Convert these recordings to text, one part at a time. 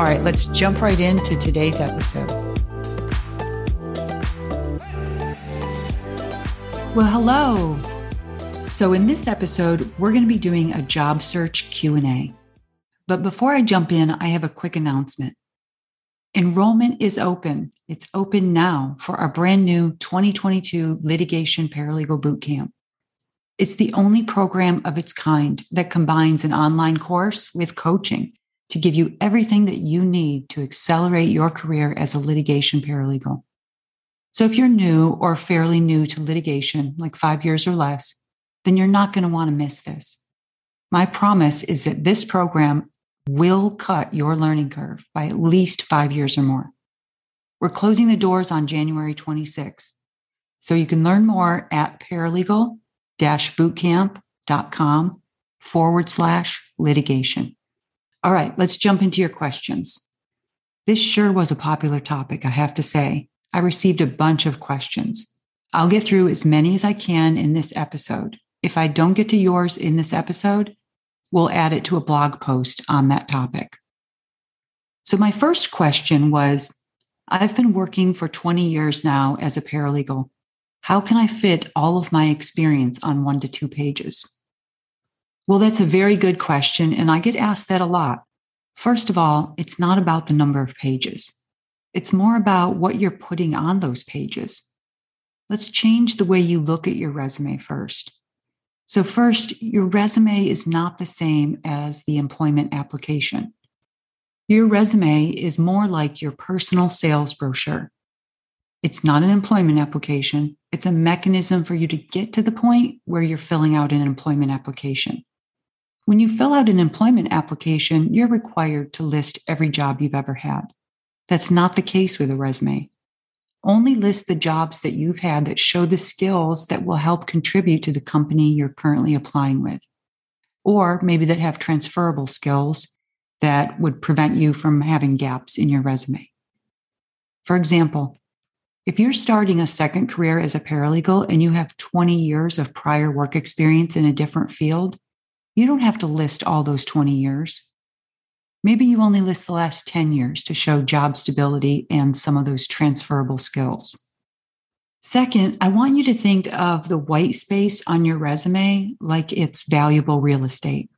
All right, let's jump right into today's episode. Well, hello. So in this episode, we're going to be doing a job search Q&A. But before I jump in, I have a quick announcement. Enrollment is open. It's open now for our brand new 2022 Litigation Paralegal Bootcamp. It's the only program of its kind that combines an online course with coaching to give you everything that you need to accelerate your career as a litigation paralegal. So if you're new or fairly new to litigation, like five years or less, then you're not going to want to miss this. My promise is that this program will cut your learning curve by at least five years or more. We're closing the doors on January 26th. So you can learn more at paralegal bootcamp.com forward slash litigation. All right, let's jump into your questions. This sure was a popular topic, I have to say. I received a bunch of questions. I'll get through as many as I can in this episode. If I don't get to yours in this episode, we'll add it to a blog post on that topic. So, my first question was I've been working for 20 years now as a paralegal. How can I fit all of my experience on one to two pages? Well, that's a very good question. And I get asked that a lot. First of all, it's not about the number of pages, it's more about what you're putting on those pages. Let's change the way you look at your resume first. So, first, your resume is not the same as the employment application. Your resume is more like your personal sales brochure. It's not an employment application, it's a mechanism for you to get to the point where you're filling out an employment application. When you fill out an employment application, you're required to list every job you've ever had. That's not the case with a resume. Only list the jobs that you've had that show the skills that will help contribute to the company you're currently applying with, or maybe that have transferable skills that would prevent you from having gaps in your resume. For example, if you're starting a second career as a paralegal and you have 20 years of prior work experience in a different field, you don't have to list all those 20 years. Maybe you only list the last 10 years to show job stability and some of those transferable skills. Second, I want you to think of the white space on your resume like it's valuable real estate.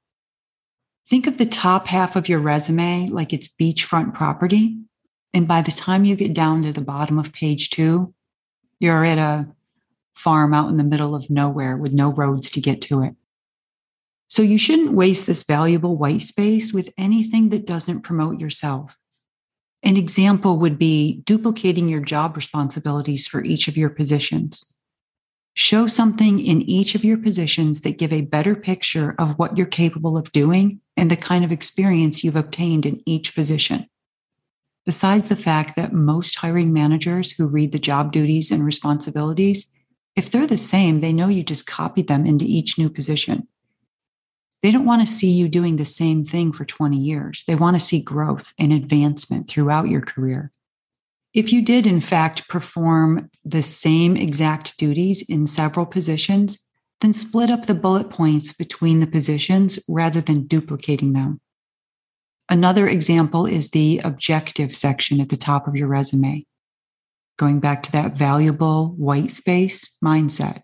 Think of the top half of your resume like it's beachfront property. And by the time you get down to the bottom of page two, you're at a farm out in the middle of nowhere with no roads to get to it. So you shouldn't waste this valuable white space with anything that doesn't promote yourself. An example would be duplicating your job responsibilities for each of your positions. Show something in each of your positions that give a better picture of what you're capable of doing and the kind of experience you've obtained in each position. Besides the fact that most hiring managers who read the job duties and responsibilities, if they're the same, they know you just copied them into each new position. They don't want to see you doing the same thing for 20 years. They want to see growth and advancement throughout your career. If you did, in fact, perform the same exact duties in several positions, then split up the bullet points between the positions rather than duplicating them. Another example is the objective section at the top of your resume. Going back to that valuable white space mindset.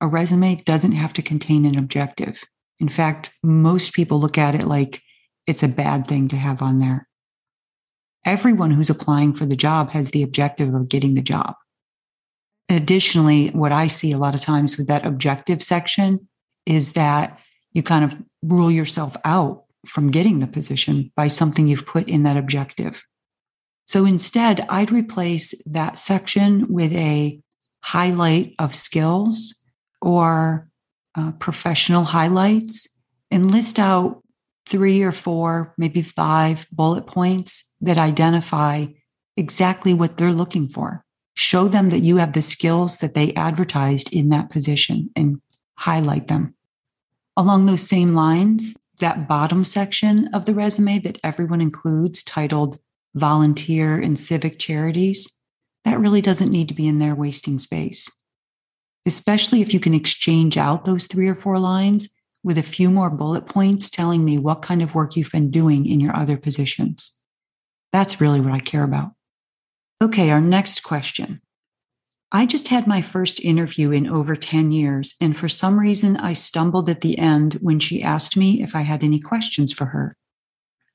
A resume doesn't have to contain an objective. In fact, most people look at it like it's a bad thing to have on there. Everyone who's applying for the job has the objective of getting the job. Additionally, what I see a lot of times with that objective section is that you kind of rule yourself out from getting the position by something you've put in that objective. So instead, I'd replace that section with a highlight of skills or uh, professional highlights and list out three or four, maybe five bullet points that identify exactly what they're looking for. Show them that you have the skills that they advertised in that position and highlight them. Along those same lines, that bottom section of the resume that everyone includes titled volunteer and civic charities, that really doesn't need to be in there wasting space. Especially if you can exchange out those three or four lines with a few more bullet points telling me what kind of work you've been doing in your other positions. That's really what I care about. Okay, our next question. I just had my first interview in over 10 years, and for some reason, I stumbled at the end when she asked me if I had any questions for her.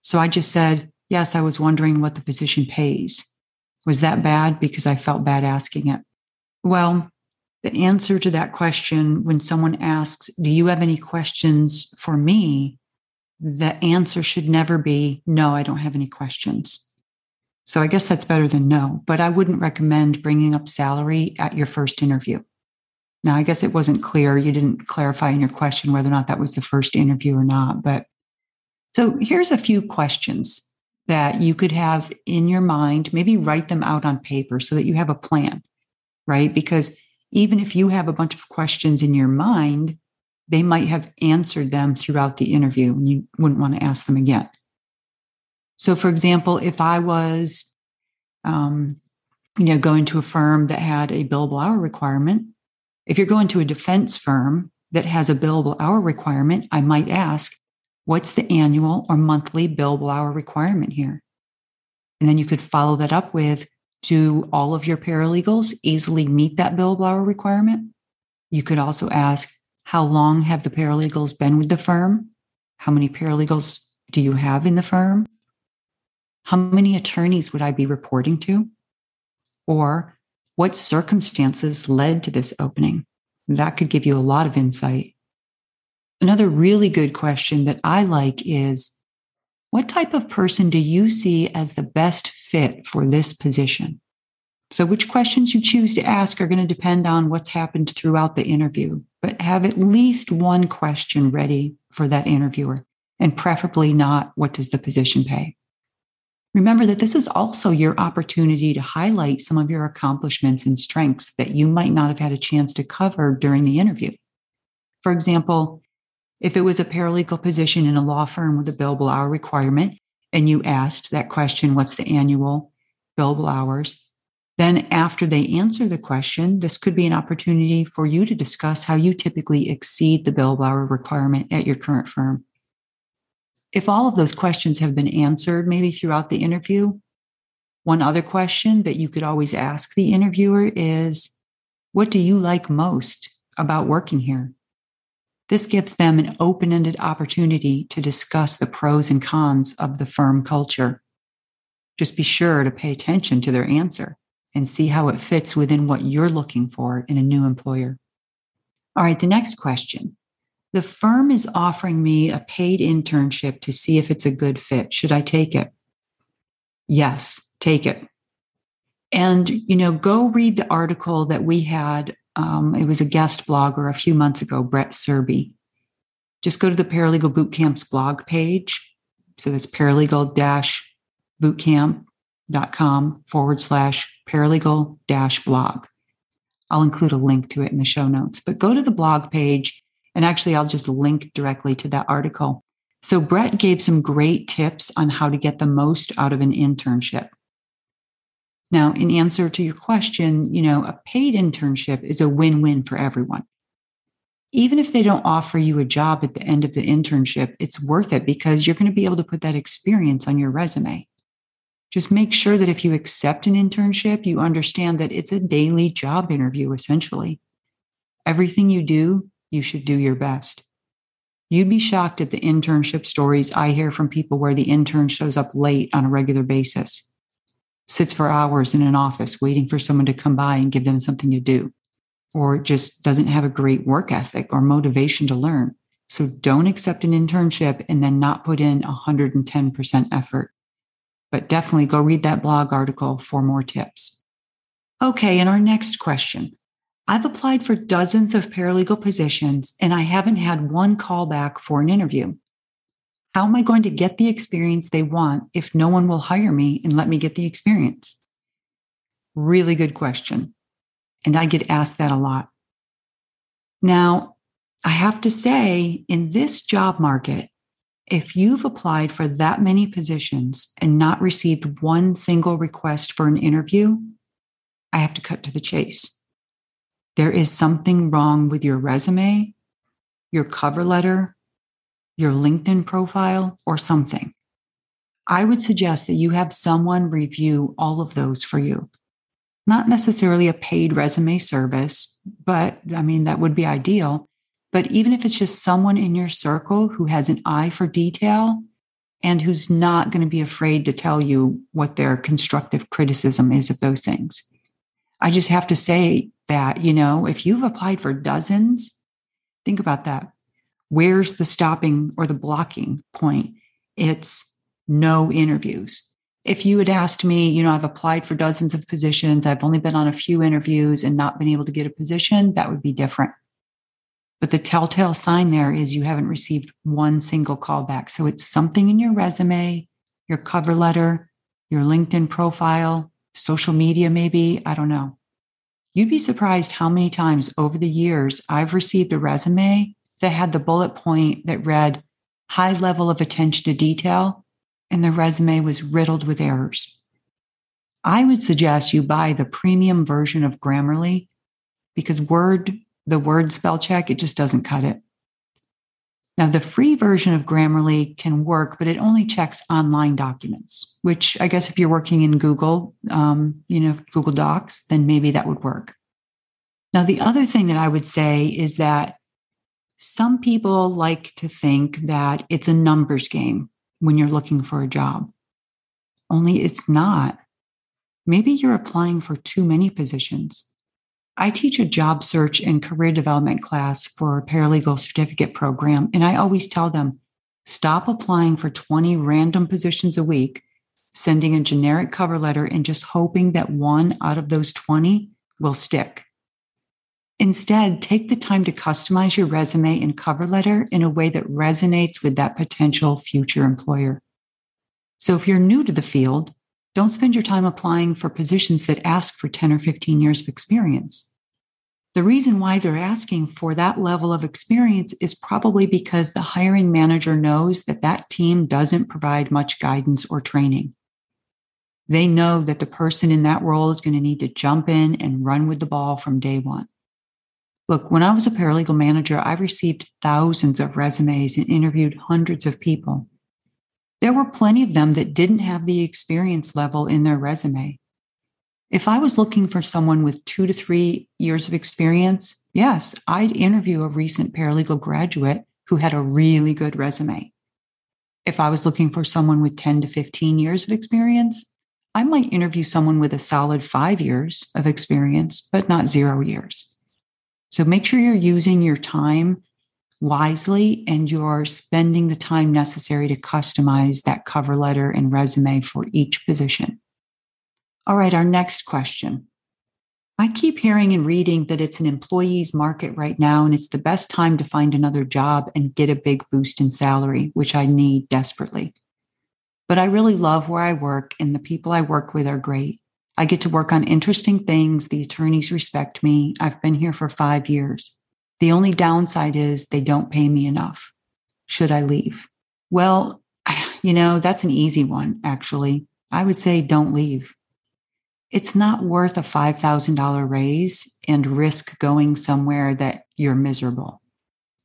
So I just said, Yes, I was wondering what the position pays. Was that bad because I felt bad asking it? Well, the answer to that question, when someone asks, Do you have any questions for me? The answer should never be, No, I don't have any questions. So I guess that's better than no, but I wouldn't recommend bringing up salary at your first interview. Now, I guess it wasn't clear. You didn't clarify in your question whether or not that was the first interview or not. But so here's a few questions that you could have in your mind, maybe write them out on paper so that you have a plan, right? Because even if you have a bunch of questions in your mind, they might have answered them throughout the interview and you wouldn't want to ask them again. So, for example, if I was, um, you know, going to a firm that had a billable hour requirement, if you're going to a defense firm that has a billable hour requirement, I might ask, what's the annual or monthly billable hour requirement here? And then you could follow that up with, do all of your paralegals easily meet that billable hour requirement? You could also ask, how long have the paralegals been with the firm? How many paralegals do you have in the firm? How many attorneys would I be reporting to? Or what circumstances led to this opening? That could give you a lot of insight. Another really good question that I like is what type of person do you see as the best fit for this position? So, which questions you choose to ask are going to depend on what's happened throughout the interview, but have at least one question ready for that interviewer, and preferably not what does the position pay? Remember that this is also your opportunity to highlight some of your accomplishments and strengths that you might not have had a chance to cover during the interview. For example, if it was a paralegal position in a law firm with a billable hour requirement, and you asked that question, what's the annual billable hours? Then, after they answer the question, this could be an opportunity for you to discuss how you typically exceed the billable hour requirement at your current firm if all of those questions have been answered, maybe throughout the interview, one other question that you could always ask the interviewer is What do you like most about working here? This gives them an open ended opportunity to discuss the pros and cons of the firm culture. Just be sure to pay attention to their answer and see how it fits within what you're looking for in a new employer. All right, the next question the firm is offering me a paid internship to see if it's a good fit. Should I take it? Yes, take it. And, you know, go read the article that we had. Um, it was a guest blogger a few months ago, Brett Serby. Just go to the Paralegal Bootcamp's blog page. So that's paralegal bootcamp.com forward slash paralegal dash blog. I'll include a link to it in the show notes, but go to the blog page and actually, I'll just link directly to that article. So, Brett gave some great tips on how to get the most out of an internship. Now, in answer to your question, you know, a paid internship is a win win for everyone. Even if they don't offer you a job at the end of the internship, it's worth it because you're going to be able to put that experience on your resume. Just make sure that if you accept an internship, you understand that it's a daily job interview, essentially. Everything you do you should do your best. You'd be shocked at the internship stories I hear from people where the intern shows up late on a regular basis, sits for hours in an office waiting for someone to come by and give them something to do, or just doesn't have a great work ethic or motivation to learn. So don't accept an internship and then not put in 110% effort. But definitely go read that blog article for more tips. Okay, and our next question I've applied for dozens of paralegal positions and I haven't had one call back for an interview. How am I going to get the experience they want if no one will hire me and let me get the experience? Really good question. And I get asked that a lot. Now, I have to say, in this job market, if you've applied for that many positions and not received one single request for an interview, I have to cut to the chase. There is something wrong with your resume, your cover letter, your LinkedIn profile, or something. I would suggest that you have someone review all of those for you. Not necessarily a paid resume service, but I mean, that would be ideal. But even if it's just someone in your circle who has an eye for detail and who's not going to be afraid to tell you what their constructive criticism is of those things. I just have to say that, you know, if you've applied for dozens, think about that. Where's the stopping or the blocking point? It's no interviews. If you had asked me, you know, I've applied for dozens of positions, I've only been on a few interviews and not been able to get a position, that would be different. But the telltale sign there is you haven't received one single callback. So it's something in your resume, your cover letter, your LinkedIn profile, social media, maybe. I don't know. You'd be surprised how many times over the years I've received a resume that had the bullet point that read high level of attention to detail, and the resume was riddled with errors. I would suggest you buy the premium version of Grammarly because Word the word spell check, it just doesn't cut it. Now, the free version of Grammarly can work, but it only checks online documents, which I guess if you're working in Google, um, you know, Google Docs, then maybe that would work. Now, the other thing that I would say is that some people like to think that it's a numbers game when you're looking for a job, only it's not. Maybe you're applying for too many positions. I teach a job search and career development class for a paralegal certificate program. And I always tell them stop applying for 20 random positions a week, sending a generic cover letter, and just hoping that one out of those 20 will stick. Instead, take the time to customize your resume and cover letter in a way that resonates with that potential future employer. So if you're new to the field, don't spend your time applying for positions that ask for 10 or 15 years of experience. The reason why they're asking for that level of experience is probably because the hiring manager knows that that team doesn't provide much guidance or training. They know that the person in that role is going to need to jump in and run with the ball from day one. Look, when I was a paralegal manager, I received thousands of resumes and interviewed hundreds of people. There were plenty of them that didn't have the experience level in their resume. If I was looking for someone with two to three years of experience, yes, I'd interview a recent paralegal graduate who had a really good resume. If I was looking for someone with 10 to 15 years of experience, I might interview someone with a solid five years of experience, but not zero years. So make sure you're using your time wisely and you're spending the time necessary to customize that cover letter and resume for each position. All right, our next question. I keep hearing and reading that it's an employee's market right now, and it's the best time to find another job and get a big boost in salary, which I need desperately. But I really love where I work, and the people I work with are great. I get to work on interesting things. The attorneys respect me. I've been here for five years. The only downside is they don't pay me enough. Should I leave? Well, you know, that's an easy one, actually. I would say don't leave it's not worth a $5,000 raise and risk going somewhere that you're miserable.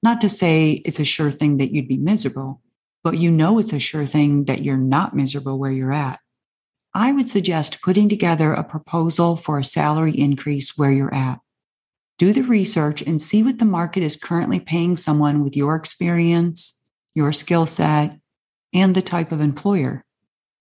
Not to say it's a sure thing that you'd be miserable, but you know it's a sure thing that you're not miserable where you're at. I would suggest putting together a proposal for a salary increase where you're at. Do the research and see what the market is currently paying someone with your experience, your skill set, and the type of employer.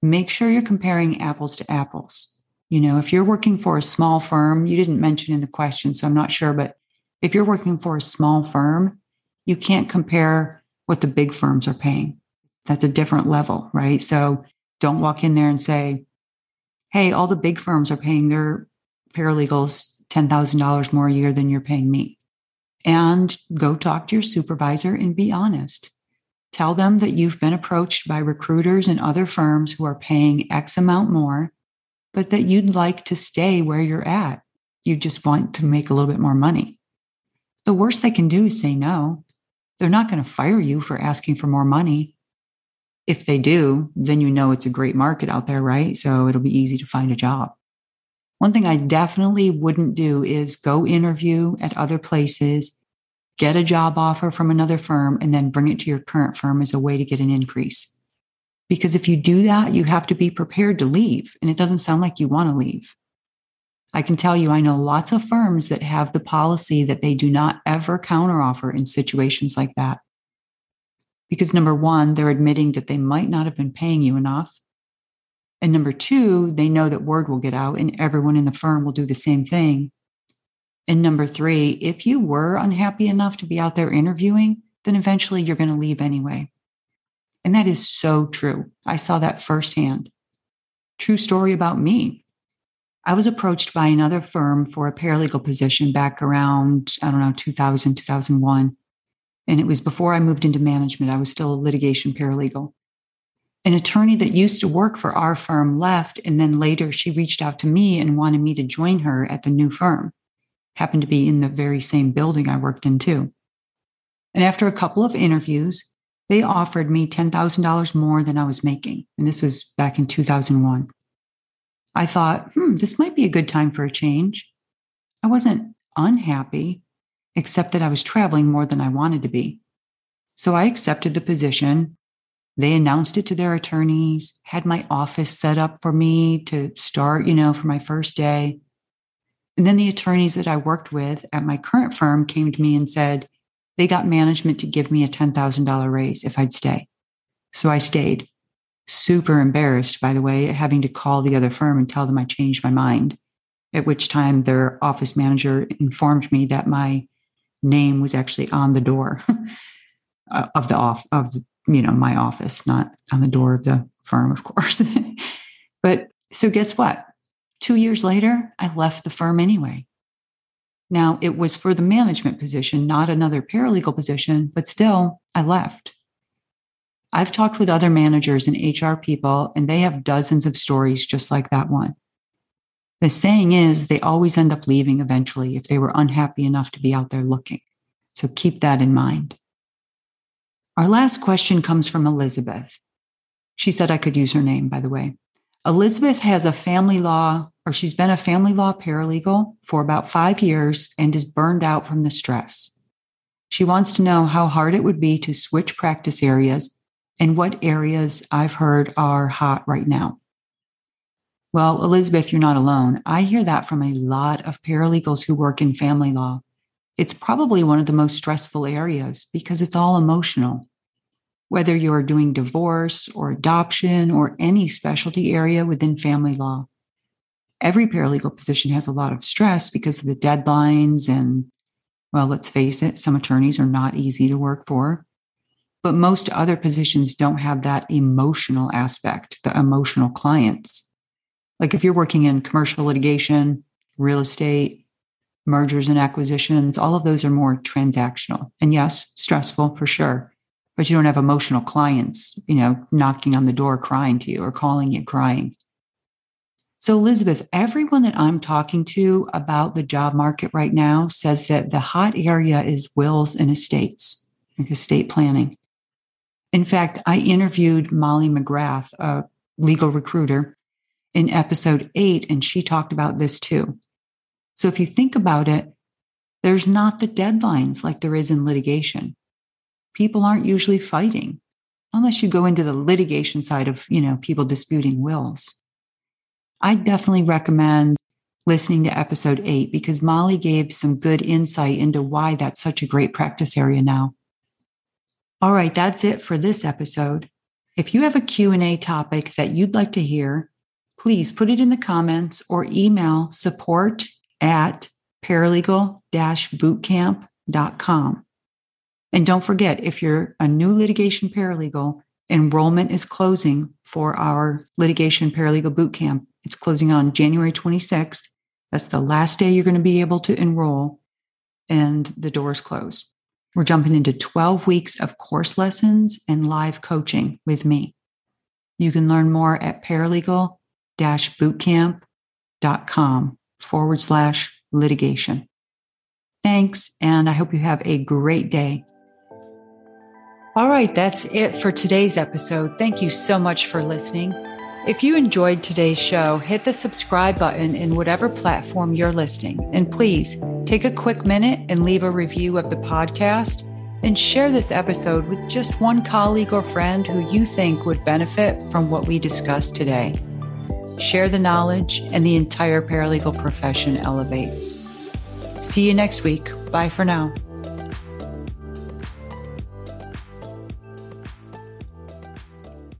Make sure you're comparing apples to apples. You know, if you're working for a small firm, you didn't mention in the question, so I'm not sure, but if you're working for a small firm, you can't compare what the big firms are paying. That's a different level, right? So don't walk in there and say, hey, all the big firms are paying their paralegals $10,000 more a year than you're paying me. And go talk to your supervisor and be honest. Tell them that you've been approached by recruiters and other firms who are paying X amount more, but that you'd like to stay where you're at. You just want to make a little bit more money. The worst they can do is say no. They're not going to fire you for asking for more money. If they do, then you know it's a great market out there, right? So it'll be easy to find a job. One thing I definitely wouldn't do is go interview at other places, get a job offer from another firm, and then bring it to your current firm as a way to get an increase. Because if you do that, you have to be prepared to leave. And it doesn't sound like you want to leave. I can tell you, I know lots of firms that have the policy that they do not ever counteroffer in situations like that. Because number one, they're admitting that they might not have been paying you enough. And number two, they know that word will get out and everyone in the firm will do the same thing. And number three, if you were unhappy enough to be out there interviewing, then eventually you're going to leave anyway. And that is so true. I saw that firsthand. True story about me. I was approached by another firm for a paralegal position back around, I don't know, 2000, 2001. And it was before I moved into management. I was still a litigation paralegal. An attorney that used to work for our firm left, and then later she reached out to me and wanted me to join her at the new firm. Happened to be in the very same building I worked in, too. And after a couple of interviews, they offered me $10,000 more than I was making. And this was back in 2001. I thought, hmm, this might be a good time for a change. I wasn't unhappy, except that I was traveling more than I wanted to be. So I accepted the position. They announced it to their attorneys, had my office set up for me to start, you know, for my first day. And then the attorneys that I worked with at my current firm came to me and said they got management to give me a $10,000 raise if I'd stay. So I stayed super embarrassed, by the way, having to call the other firm and tell them I changed my mind. At which time their office manager informed me that my name was actually on the door of the off of you know my office, not on the door of the firm, of course. but so guess what? Two years later, I left the firm anyway. Now it was for the management position, not another paralegal position, but still I left. I've talked with other managers and HR people, and they have dozens of stories just like that one. The saying is they always end up leaving eventually if they were unhappy enough to be out there looking. So keep that in mind. Our last question comes from Elizabeth. She said I could use her name, by the way. Elizabeth has a family law, or she's been a family law paralegal for about five years and is burned out from the stress. She wants to know how hard it would be to switch practice areas and what areas I've heard are hot right now. Well, Elizabeth, you're not alone. I hear that from a lot of paralegals who work in family law. It's probably one of the most stressful areas because it's all emotional. Whether you're doing divorce or adoption or any specialty area within family law, every paralegal position has a lot of stress because of the deadlines. And, well, let's face it, some attorneys are not easy to work for. But most other positions don't have that emotional aspect, the emotional clients. Like if you're working in commercial litigation, real estate, mergers and acquisitions, all of those are more transactional. And yes, stressful for sure. But you don't have emotional clients, you know, knocking on the door crying to you or calling you crying. So, Elizabeth, everyone that I'm talking to about the job market right now says that the hot area is wills and estates, like estate planning. In fact, I interviewed Molly McGrath, a legal recruiter, in episode eight, and she talked about this too. So if you think about it, there's not the deadlines like there is in litigation. People aren't usually fighting unless you go into the litigation side of, you know, people disputing wills. I definitely recommend listening to episode 8 because Molly gave some good insight into why that's such a great practice area now. All right, that's it for this episode. If you have a Q&A topic that you'd like to hear, please put it in the comments or email support at paralegal-bootcamp.com. And don't forget, if you're a new litigation paralegal, enrollment is closing for our litigation paralegal bootcamp. It's closing on January 26th. That's the last day you're going to be able to enroll, and the doors close. We're jumping into 12 weeks of course lessons and live coaching with me. You can learn more at paralegal bootcamp.com forward slash litigation. Thanks, and I hope you have a great day. All right, that's it for today's episode. Thank you so much for listening. If you enjoyed today's show, hit the subscribe button in whatever platform you're listening. And please take a quick minute and leave a review of the podcast and share this episode with just one colleague or friend who you think would benefit from what we discussed today. Share the knowledge, and the entire paralegal profession elevates. See you next week. Bye for now.